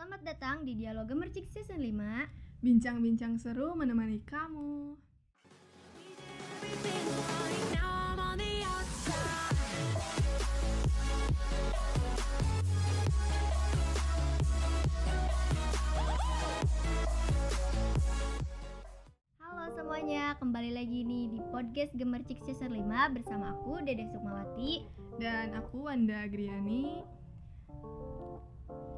Selamat datang di Dialog Gemercik Season 5 Bincang-bincang seru menemani kamu. Halo semuanya, kembali lagi nih di podcast Gemercik Season 5 bersama aku Dede Sukmawati Dan aku Wanda Agriani.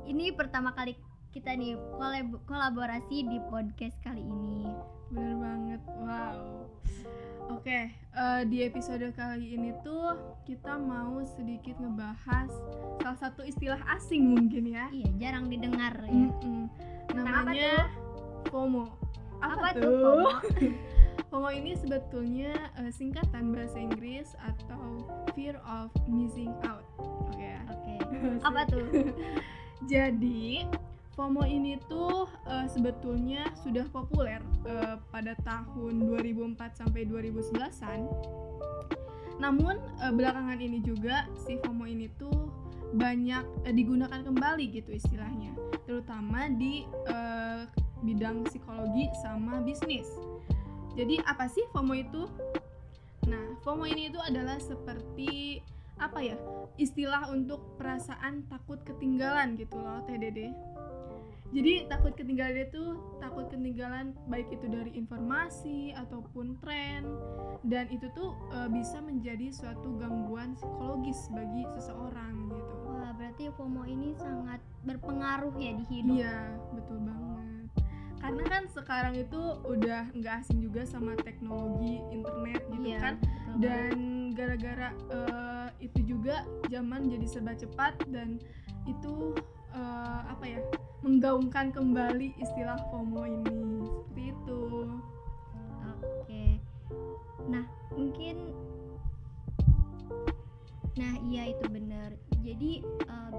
Ini pertama kali kita nih kolab- kolaborasi di podcast kali ini Bener banget, wow. Oke, eh, di episode kali ini tuh kita mau sedikit ngebahas salah satu istilah asing mungkin ya. Iya, jarang didengar ya. Tentang apa Namanya FOMO. Apa tuh FOMO? FOMO ini sebetulnya eh, singkatan bahasa Inggris atau fear of missing out. Oke ya. Oke, apa tuh? Jadi FOMO ini tuh eh, sebetulnya sudah populer eh, pada tahun 2004 sampai 2011-an. Namun eh, belakangan ini juga si FOMO ini tuh banyak eh, digunakan kembali gitu istilahnya, terutama di eh, bidang psikologi sama bisnis. Jadi apa sih FOMO itu? Nah, FOMO ini itu adalah seperti apa ya? Istilah untuk perasaan takut ketinggalan gitu loh, TDD. Jadi takut ketinggalan itu takut ketinggalan baik itu dari informasi ataupun tren dan itu tuh e, bisa menjadi suatu gangguan psikologis bagi seseorang gitu. Wah, berarti FOMO ini sangat berpengaruh ya di hidup Iya, betul banget. Karena kan sekarang itu udah nggak asing juga sama teknologi internet gitu Iya, kan. banget. Gara-gara eh, itu juga zaman jadi serba cepat dan itu eh, apa ya menggaungkan kembali istilah FOMO ini seperti itu. Oke. Nah, mungkin Nah, iya itu benar. Jadi eh,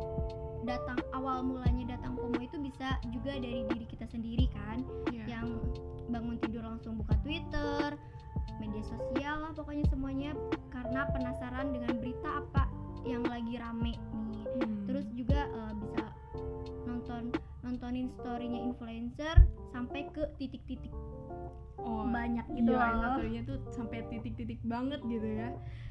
datang awal mulanya datang FOMO itu bisa juga dari diri kita sendiri kan, Ya. yang bangun tidur langsung buka Twitter, media sosial lah pokoknya semuanya karena penasaran dengan berita apa yang lagi rame nih. Hmm. Terus juga eh, bisa nonton nontonin storynya influencer sampai ke titik-titik oh, banyak gitu iya, loh. industrinya tuh sampai titik-titik banget gitu ya.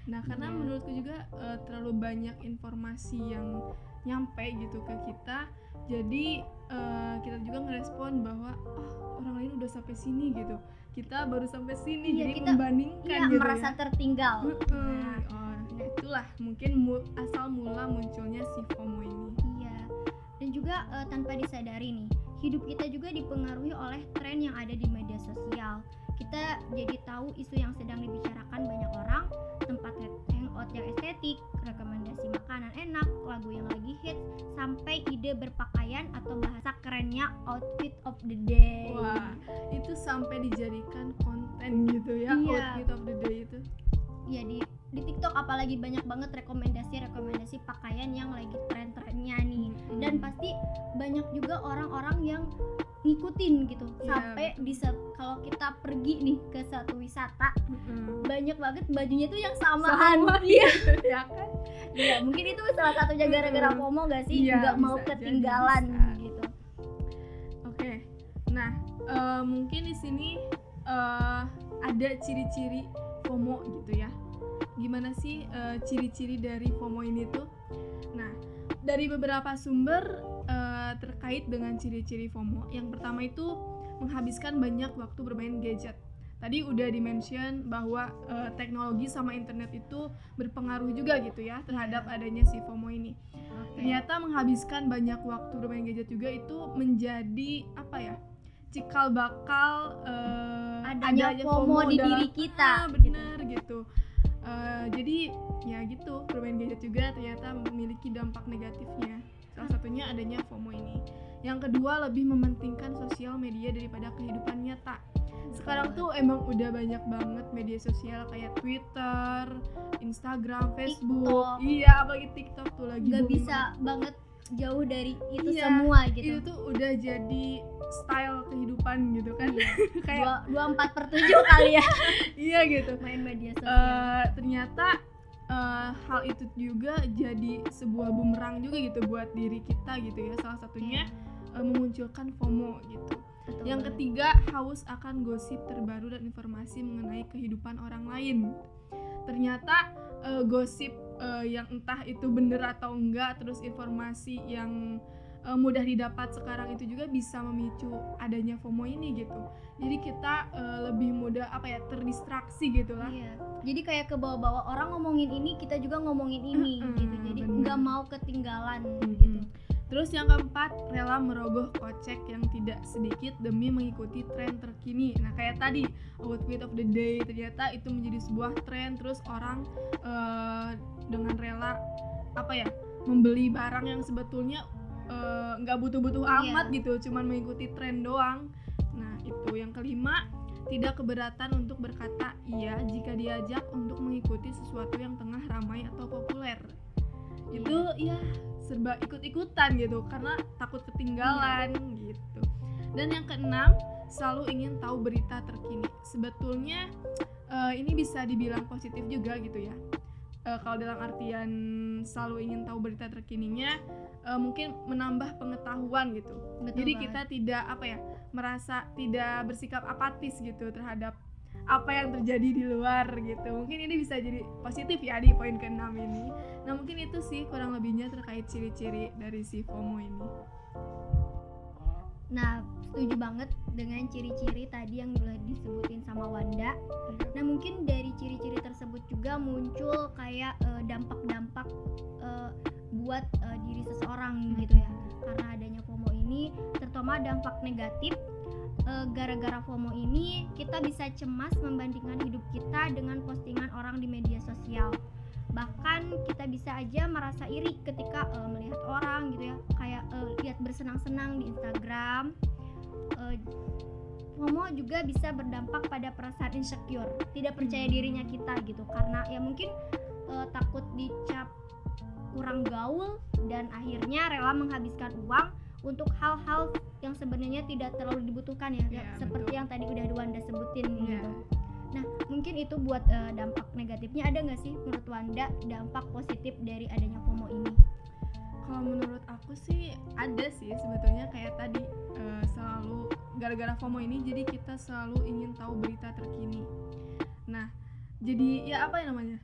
Nah, karena Iya. menurutku juga eh, terlalu banyak informasi yang nyampe gitu ke kita. Jadi eh, kita juga ngerespon bahwa oh orang lain udah sampai sini gitu. Kita baru sampai sini Iya, jadi kita- membandingkan Iya, gitu merasa ya. tertinggal. Heeh. Nah, Oh, ya itulah mungkin mu- asal mula munculnya si FOMO ini. Iya. Dan juga eh, tanpa disadari nih, hidup kita juga dipengaruhi oleh tren yang ada di media sosial. Kita jadi tahu isu yang sedang dibicarakan banyak orang, tempat hangout yang estetik, makanan enak, lagu yang lagi hits, sampai ide berpakaian atau bahasa kerennya outfit of the day. Wah, itu sampai dijadikan konten gitu ya Iya. outfit of the day itu. Iya di di TikTok apalagi banyak banget rekomendasi-rekomendasi pakaian yang lagi tren-trennya nih. dan Hmm. pasti banyak juga orang-orang yang ngikutin gitu Iya, sampai di se- kalau kita pergi nih ke satu wisata Mm-mm. banyak banget bajunya tuh yang samaan Sama. iya ya kan? Iya, mungkin itu salah satunya gara-gara. FOMO gak sih Iya, nggak mau bisa ketinggalan bisa. gitu Oke. Nah, eh, mungkin di sini eh, ada ciri-ciri FOMO gitu ya. Gimana sih eh, ciri-ciri dari FOMO ini tuh? Nah, dari beberapa sumber terkait dengan ciri-ciri FOMO. Yang pertama itu menghabiskan banyak waktu bermain gadget. Tadi udah dimention bahwa eh, teknologi sama internet itu berpengaruh juga gitu ya terhadap adanya si FOMO ini. Ternyata menghabiskan banyak waktu bermain gadget juga itu menjadi apa ya? cikal bakal eh, adanya FOMO, di dalam- diri kita Ah, bener gitu. Eh, jadi ya gitu bermain gadget juga ternyata memiliki dampak negatifnya. Salah satunya adanya FOMO ini. Yang kedua lebih mementingkan sosial media daripada kehidupan nyata. Sekarang tuh emang udah banyak banget media sosial kayak Twitter, Instagram, Facebook. TikTok. Iya, apalagi TikTok tuh lagi booming bisa banget jauh dari itu Iya, semua gitu Itu tuh udah jadi style kehidupan gitu kan. kayak dua empat per tujuh kali ya iya gitu. main media sosial Eh, ternyata eh, hal itu juga jadi sebuah bumerang juga gitu buat diri kita gitu ya salah satunya uh, memunculkan FOMO gitu. Betul Yang banget. ketiga, haus akan gosip terbaru dan informasi mengenai kehidupan orang lain. Ternyata eh, gosip eh, yang entah itu bener atau enggak, terus informasi yang eh, mudah didapat sekarang itu juga bisa memicu adanya FOMO ini gitu. Jadi kita eh, lebih mudah apa ya terdistraksi gitu lah. Iya. Jadi kayak ke bawah-bawah orang ngomongin ini, kita juga ngomongin ini Mm-mm, gitu. Jadi nggak mau ketinggalan Mm-mm. gitu. Terus yang keempat, rela merogoh kocek yang tidak sedikit demi mengikuti tren terkini. Nah, kayak tadi outfit of the day ternyata itu menjadi sebuah tren terus orang eh, dengan rela apa ya? membeli barang yang sebetulnya eh, nggak butuh-butuh Iya. amat gitu, cuman mengikuti tren doang. Nah, itu yang kelima, tidak keberatan untuk berkata iya jika diajak untuk mengikuti sesuatu yang tengah ramai atau populer. Itu ya serba ikut-ikutan gitu karena takut ketinggalan gitu. Dan yang keenam, selalu ingin tahu berita terkini. Sebetulnya eh, ini bisa dibilang positif juga gitu ya. Eh, kalau dalam artian selalu ingin tahu berita terkininya, eh, mungkin menambah pengetahuan gitu. Betul Jadi banget. kita tidak apa ya merasa tidak bersikap apatis gitu terhadap apa yang terjadi di luar gitu. Mungkin ini bisa jadi positif ya di poin keenam ini. Nah mungkin itu sih kurang lebihnya terkait ciri-ciri dari si FOMO ini. Nah, setuju banget dengan ciri-ciri tadi yang udah disebutin sama Wanda. Nah, mungkin dari ciri-ciri tersebut juga muncul kayak eh, dampak-dampak eh, buat eh, diri seseorang gitu ya. Karena adanya FOMO ini, terutama dampak negatif eh, gara-gara FOMO ini kita bisa cemas membandingkan hidup kita dengan postingan orang di media sosial. Bahkan kita bisa aja merasa iri ketika eh, melihat orang gitu ya, kayak eh, lihat bersenang-senang di Instagram. Eh, FOMO juga bisa berdampak pada perasaan insecure, tidak percaya Hmm. dirinya kita gitu, karena ya mungkin eh, takut dicap kurang gaul dan akhirnya rela menghabiskan uang untuk hal-hal yang sebenarnya tidak terlalu dibutuhkan ya, Iya, seperti betul. yang tadi udah Wanda sebutin Iya. gitu. Nah, mungkin itu buat eh, dampak negatifnya ada nggak sih menurut Wanda dampak positif dari adanya FOMO ini? Aku sih ada sih sebetulnya kayak tadi eh, selalu gara-gara FOMO ini jadi kita selalu ingin tahu berita terkini. Nah, jadi ya apa ya namanya?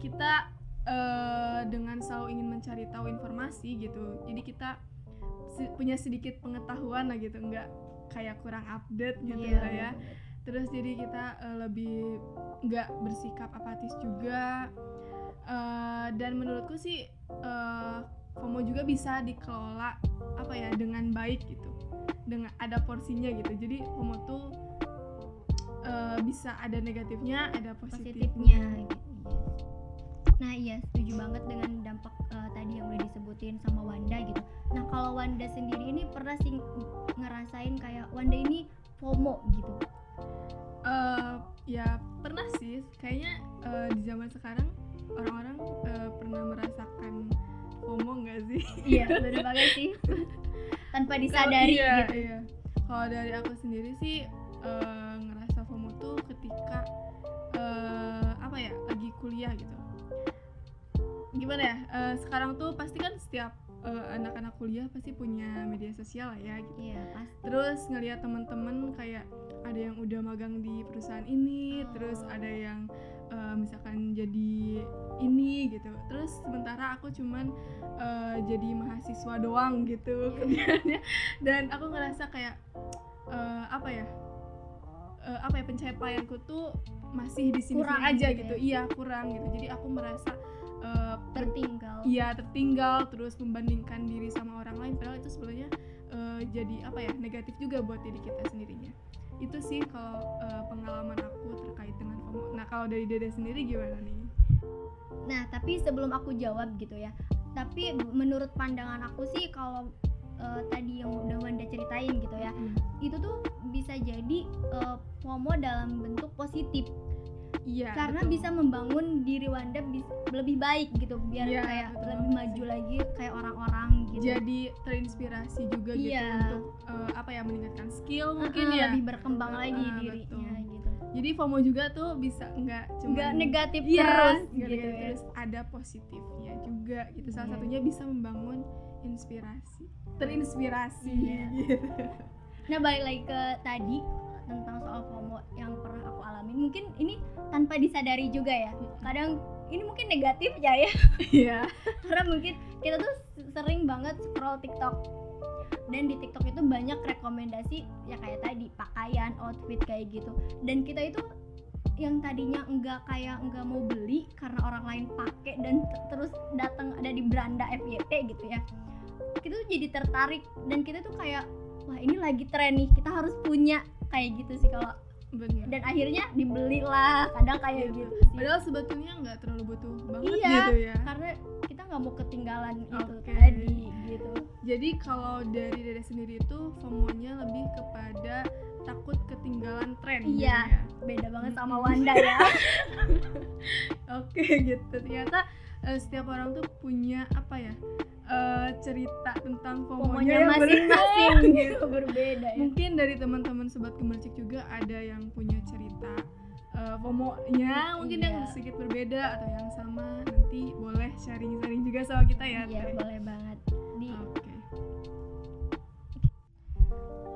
Kita eh, dengan selalu ingin mencari tahu informasi gitu. Jadi kita punya sedikit pengetahuan lah gitu, nggak kayak kurang update gitu Iya, lah ya. Terus jadi kita eh, lebih nggak bersikap apatis juga. Eh, dan menurutku sih eh, FOMO juga bisa dikelola apa ya dengan baik gitu dengan ada porsinya gitu jadi FOMO tuh eh, bisa ada negatifnya ada positifnya, positifnya gitu. Nah iya setuju banget dengan dampak eh, tadi yang udah disebutin sama Wanda gitu. Nah kalau Wanda sendiri ini pernah sih ngerasain kayak Wanda ini FOMO gitu. Eh, ya pernah sih kayaknya eh, di zaman sekarang orang-orang eh, pernah merasakan FOMO nggak sih Iya bener banget sih. Tanpa disadari iya, gitu. iya. Kalau dari aku sendiri sih eh, ngerasa FOMO tuh ketika eh, apa ya lagi kuliah gitu. Gimana ya? eh, sekarang tuh pasti kan setiap eh, anak-anak kuliah pasti punya media sosial lah ya gitu. Iya pasti. Terus ngelihat teman-teman kayak ada yang udah magang di perusahaan ini, terus ada yang eh, misalkan jadi ini gitu. Terus sementara aku cuman eh, jadi mahasiswa doang gitu kerjaannya. Dan aku ngerasa kayak eh, apa ya? eh, apa ya pencapaianku tuh masih di sini aja gitu gitu. ya? Iya, kurang gitu. Jadi aku merasa per- Tertinggal. Iya tertinggal terus membandingkan diri sama orang lain padahal itu sebenarnya eh, jadi apa ya negatif juga buat diri kita sendirinya itu sih kalau eh, pengalaman aku terkait dengan FOMO. Nah kalau dari Dede sendiri gimana nih? Nah, tapi sebelum aku jawab gitu ya. Tapi menurut pandangan aku sih kalau eh, tadi yang udah Wanda ceritain gitu ya, itu tuh bisa jadi eh, FOMO dalam bentuk positif Iya. karena betul. bisa membangun diri Wanda bis- lebih baik gitu biar Iya, kayak betul lebih maju lagi kayak orang-orang gitu. jadi terinspirasi juga gitu Iya. untuk eh, apa ya meningkatkan skill mungkin ya. lebih berkembang lagi Heeh, dirinya betul. gitu. Jadi FOMO juga tuh bisa nggak cuma Nggak negatif Iya, terus gitu negatif ya. terus ada positifnya juga gitu. Salah Iya. satunya bisa membangun inspirasi terinspirasi Iya. gitu Nah balik lagi ke tadi tentang soal FOMO yang pernah aku alami. Mungkin ini tanpa disadari juga ya. Kadang ini mungkin negatif ya ya. iya Karena mungkin kita tuh sering banget scroll TikTok. Dan di TikTok itu banyak rekomendasi ya kayak tadi pakaian, outfit kayak gitu. Dan kita itu yang tadinya enggak kayak enggak mau beli karena orang lain pakai dan terus datang ada di beranda FYP gitu ya. Kita tuh jadi tertarik dan kita tuh kayak wah ini lagi tren nih, kita harus punya kayak gitu sih kalau benar dan akhirnya dibeli lah kadang kayak Gitu. gitu sih. padahal sebetulnya nggak terlalu butuh banget Iya. gitu ya karena kita nggak mau ketinggalan itu Oke. tadi gitu jadi kalau dari dede sendiri itu FOMO-nya lebih kepada takut ketinggalan tren gitu Iya. ya. beda banget sama. Wanda ya Oke gitu ternyata eh, setiap orang tuh punya apa ya eh, cerita tentang yang masing-masing gitu berbeda ya Mungkin dari teman-teman sobat kemercik juga ada yang punya cerita eh, FOMO-nya mungkin yang Iya. sedikit berbeda atau yang sama nanti boleh sharing-sharing juga sama kita ya. iya boleh banget di Oke.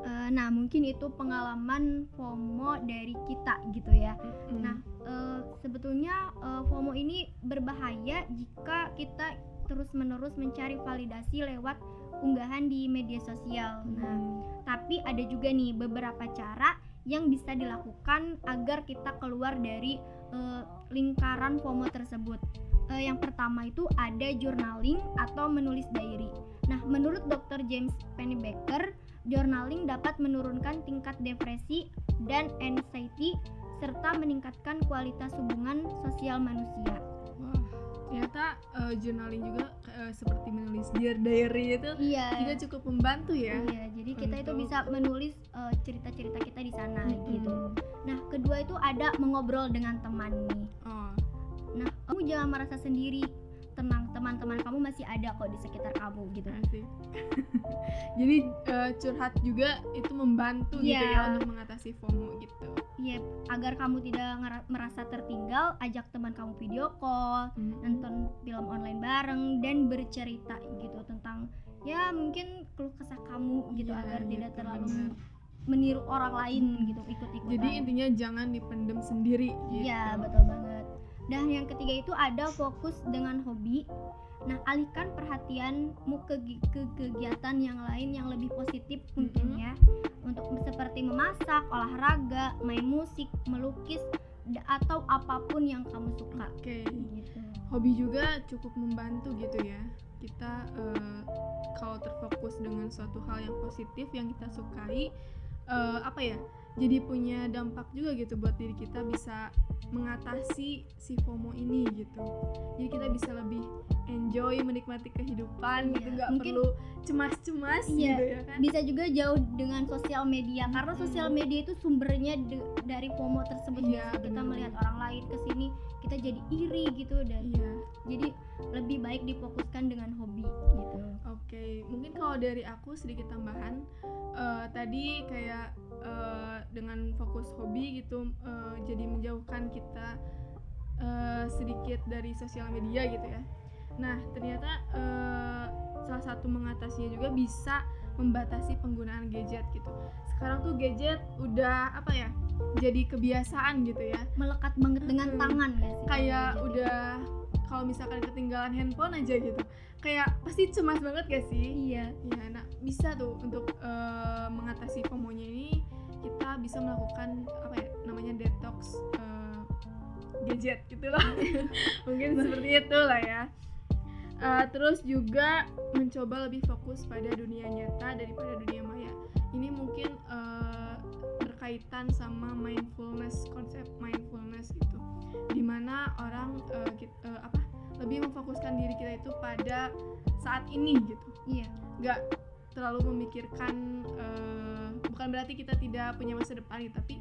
eh, nah mungkin itu pengalaman FOMO dari kita gitu ya Mm-mm. Nah, eh, sebetulnya eh, FOMO ini berbahaya jika kita terus-menerus mencari validasi lewat unggahan di media sosial. Nah, Hmm. tapi ada juga nih beberapa cara yang bisa dilakukan agar kita keluar dari eh, lingkaran FOMO tersebut. Eh, yang pertama itu ada journaling atau menulis diary. Nah, menurut Dr. James Pennebaker, journaling dapat menurunkan tingkat depresi dan anxiety serta meningkatkan kualitas hubungan sosial manusia. Ternyata eh, journaling juga eh, seperti menulis dear diary itu Iya. juga cukup membantu ya. Iya, jadi kita itu Untuk- bisa menulis eh, cerita-cerita kita di sana Mm-mm. gitu. Nah, kedua itu ada mengobrol dengan teman nih. Oh, Nah, kamu jangan merasa sendiri. Tenang, teman-teman kamu masih ada kok di sekitar kamu gitu. asik. Jadi eh, curhat juga itu membantu gitu Iya. ya untuk mengatasi FOMO gitu. Iya, agar kamu tidak merasa tertinggal, ajak teman kamu video call, nonton film online bareng dan bercerita gitu tentang ya mungkin keluh kesah kamu gitu Iya, agar tidak gitu, terlalu benar. meniru orang lain gitu ikut-ikutan. Jadi intinya jangan dipendem sendiri gitu. Iya, betul banget. Dan yang ketiga itu ada fokus dengan hobi. Nah, alihkan perhatianmu ke, ke kegiatan yang lain yang lebih positif mungkin ya. Untuk seperti memasak, olahraga, main musik, melukis atau apa pun yang kamu suka. Oke. Gitu. Hobi juga cukup membantu gitu ya. Kita eh, kalau terfokus dengan suatu hal yang positif yang kita sukai eh, apa ya? Jadi punya dampak juga gitu buat diri kita bisa mengatasi si FOMO ini gitu. Jadi kita bisa lebih enjoy menikmati kehidupan gitu Iya, nggak mungkin- perlu cemas-cemas Iya, gitu ya kan. Bisa juga jauh dengan sosial media karena Mhm. sosial media itu sumbernya dari FOMO tersebut. Iya, Biasa kita melihat orang lain ke sini, kita jadi iri gitu dan Iya. jadi lebih baik difokuskan dengan hobi gitu. Oke, mungkin kalau dari aku sedikit tambahan eh, tadi kayak eh, dengan fokus hobi gitu eh, jadi menjauhkan kita eh, sedikit dari sosial media gitu ya. Nah ternyata eh, salah satu mengatasinya juga bisa membatasi penggunaan gadget gitu. Sekarang tuh gadget udah apa ya? Jadi kebiasaan gitu ya. Melekat banget dengan Mhm. tangan gak sih? Kayak gadget udah kalau misalkan ketinggalan handphone aja gitu. Kayak pasti cemas banget gak sih? Iya. Ya, nah bisa tuh untuk eh, mengatasi FOMO-nya ini kita bisa melakukan apa ya namanya detox eh, gadget gitu lah. Mungkin seperti itu lah ya. Eh, terus juga mencoba lebih fokus pada dunia nyata daripada dunia maya. Ini mungkin eh, berkaitan sama mindfulness, konsep mindfulness gitu. Di mana orang eh, kit- eh, apa lebih memfokuskan diri kita itu pada saat ini gitu Iya. nggak terlalu memikirkan eh, bukan berarti kita tidak punya masa depan gitu, tapi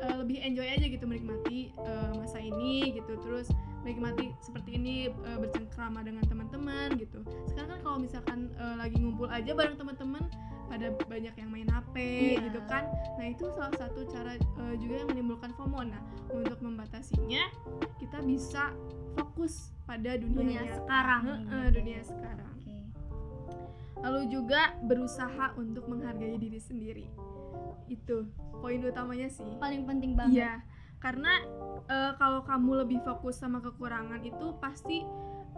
lebih enjoy aja gitu menikmati eh, masa ini gitu terus menikmati seperti ini eh, bercengkrama dengan teman-teman gitu. Sekarang kan kalau misalkan eh, lagi ngumpul aja bareng teman-teman pada banyak yang main HP Iya. gitu kan. Nah itu salah satu cara eh, juga yang menimbulkan FOMO. Nah untuk membatasinya kita bisa fokus pada dunia, Dunia sekarang. Heeh, gitu. dunia sekarang. Lalu juga berusaha untuk menghargai diri sendiri. Itu poin utamanya sih. Paling penting banget. Iya karena eh, kalau kamu lebih fokus sama kekurangan itu pasti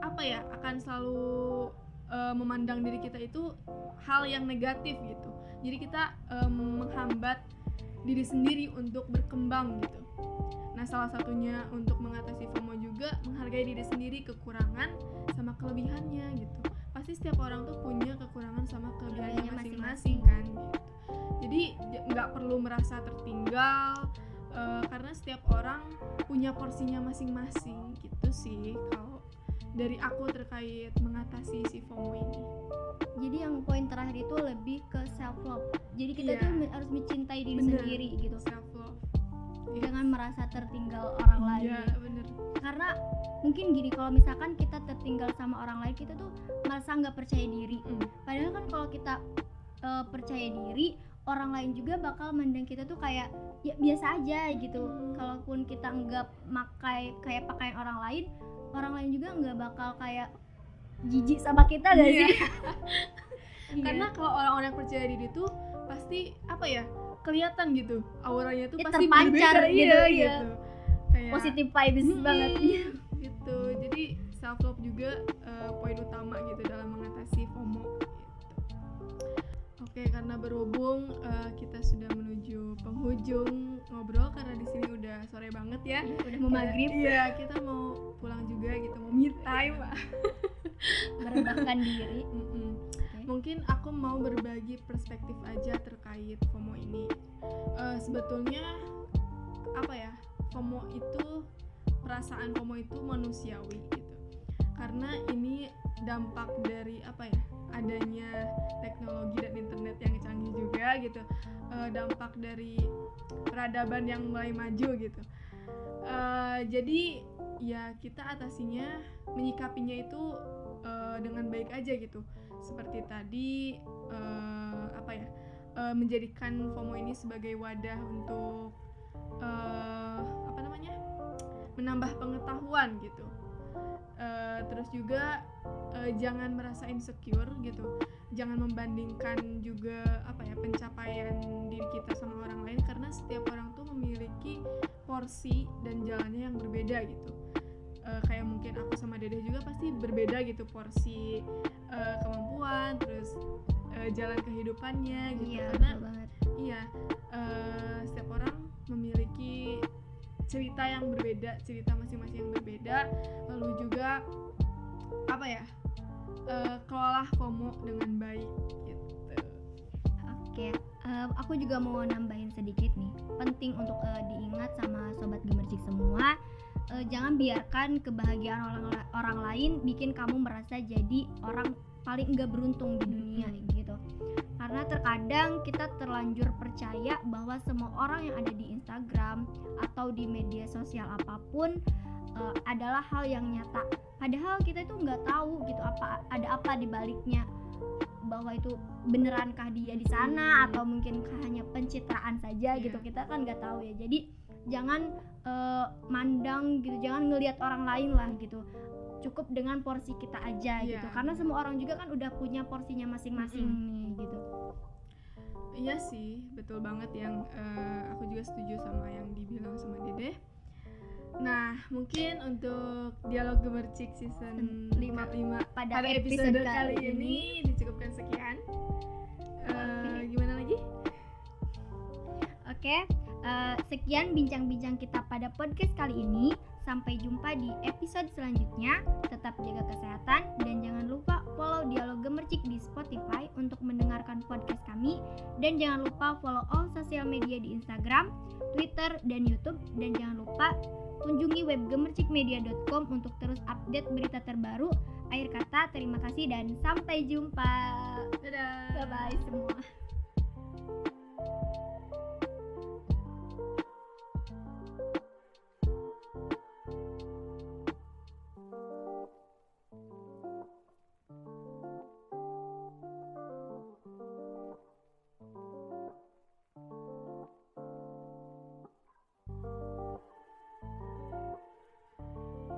apa ya akan selalu eh, memandang diri kita itu hal yang negatif gitu. Jadi kita em, menghambat diri sendiri untuk berkembang gitu. Nah salah satunya untuk mengatasi FOMO juga menghargai diri sendiri kekurangan sama kelebihannya gitu. Pasti setiap orang tuh punya kekurangan sama kelebihannya masing-masing. kan gitu. Jadi nggak perlu merasa tertinggal eh, karena setiap orang punya porsinya masing-masing gitu sih kalau dari aku terkait mengatasi si FOMO ini. Jadi yang poin terakhir itu lebih ke self love jadi kita Iya. tuh harus mencintai diri Bener. sendiri gitu. Self love jangan merasa tertinggal orang lain. iya bener. Karena mungkin gini kalau misalkan kita tertinggal sama orang lain kita tuh merasa nggak percaya diri. Mm. padahal kan kalau kita eh, percaya diri orang lain juga bakal mandang kita tuh kayak ya biasa aja gitu Hmm. kalaupun kita nggak makai kayak pakaian orang lain orang lain juga nggak bakal kayak jijik sama kita gak Iya. sih Iya. karena kalau orang-orang yang percaya diri tuh pasti apa ya kelihatan gitu auranya tuh Ya, pasti terpancar berbeda, gitu, iya, iya. gitu. Kayak, positif vibes Mm-mm, banget gitu jadi self love juga eh, poin utama gitu dalam. Oke karena berhubung eh, kita sudah menuju penghujung ngobrol karena di sini udah sore banget ya udah mau maghrib iya kita mau pulang juga gitu mau me time merebahkan diri Mm-mm. Mungkin aku mau berbagi perspektif aja terkait FOMO ini. Eh, sebetulnya apa ya? FOMO itu perasaan FOMO itu manusiawi gitu. Karena ini dampak dari apa ya? Adanya teknologi dan internet yang canggih juga gitu. Eh, dampak dari peradaban yang mulai maju gitu. Eh, jadi ya kita atasinya menyikapinya itu eh, dengan baik aja gitu seperti tadi eh, apa ya eh, menjadikan FOMO ini sebagai wadah untuk eh, apa namanya menambah pengetahuan gitu Eh, terus juga eh, jangan merasa insecure gitu. Jangan membandingkan juga apa ya pencapaian diri kita sama orang lain karena setiap orang tuh memiliki porsi dan jalannya yang berbeda gitu. Eh, kayak mungkin aku sama Dede juga pasti berbeda gitu porsi eh, kemampuan terus eh, jalan kehidupannya gitu. Iya karena iya eh, setiap orang memiliki cerita yang berbeda cerita masing-masing yang berbeda lalu juga apa ya eh, kelola FOMO dengan baik gitu Oke, eh, aku juga mau nambahin sedikit nih. Penting untuk eh, diingat sama sobat gemercik semua, eh, jangan biarkan kebahagiaan orang orang lain bikin kamu merasa jadi orang paling enggak beruntung di dunia gitu. Karena terkadang kita terlanjur percaya bahwa semua orang yang ada di Instagram atau di media sosial apa pun eh, adalah hal yang nyata. Padahal kita itu nggak tahu gitu apa ada apa di baliknya. Bahwa itu benerankah dia di sana atau mungkinkah hanya pencitraan saja Iya. gitu. Kita kan nggak tahu ya. Jadi jangan eh, mandang gitu jangan ngelihat orang lain lah gitu cukup dengan porsi kita aja Iya. gitu karena semua orang juga kan udah punya porsinya masing-masing nih gitu Iya sih, betul banget yang eh, aku juga setuju sama yang dibilang sama Dede. Nah, mungkin untuk dialog gemercik season Lima. 5 pada, pada episode, kali ini dicukupkan sekian. Eh, gimana lagi? Oke, eh, sekian bincang-bincang kita pada podcast kali ini. Sampai jumpa di episode selanjutnya. Tetap jaga kesehatan dan jangan lupa follow Dialog Gemercik di Spotify untuk mendengarkan podcast kami dan jangan lupa follow all sosial media di Instagram, Twitter, dan YouTube dan jangan lupa kunjungi web gemercikmedia.com untuk terus update berita terbaru. Akhir kata, terima kasih dan sampai jumpa. Dadah. Bye bye semua.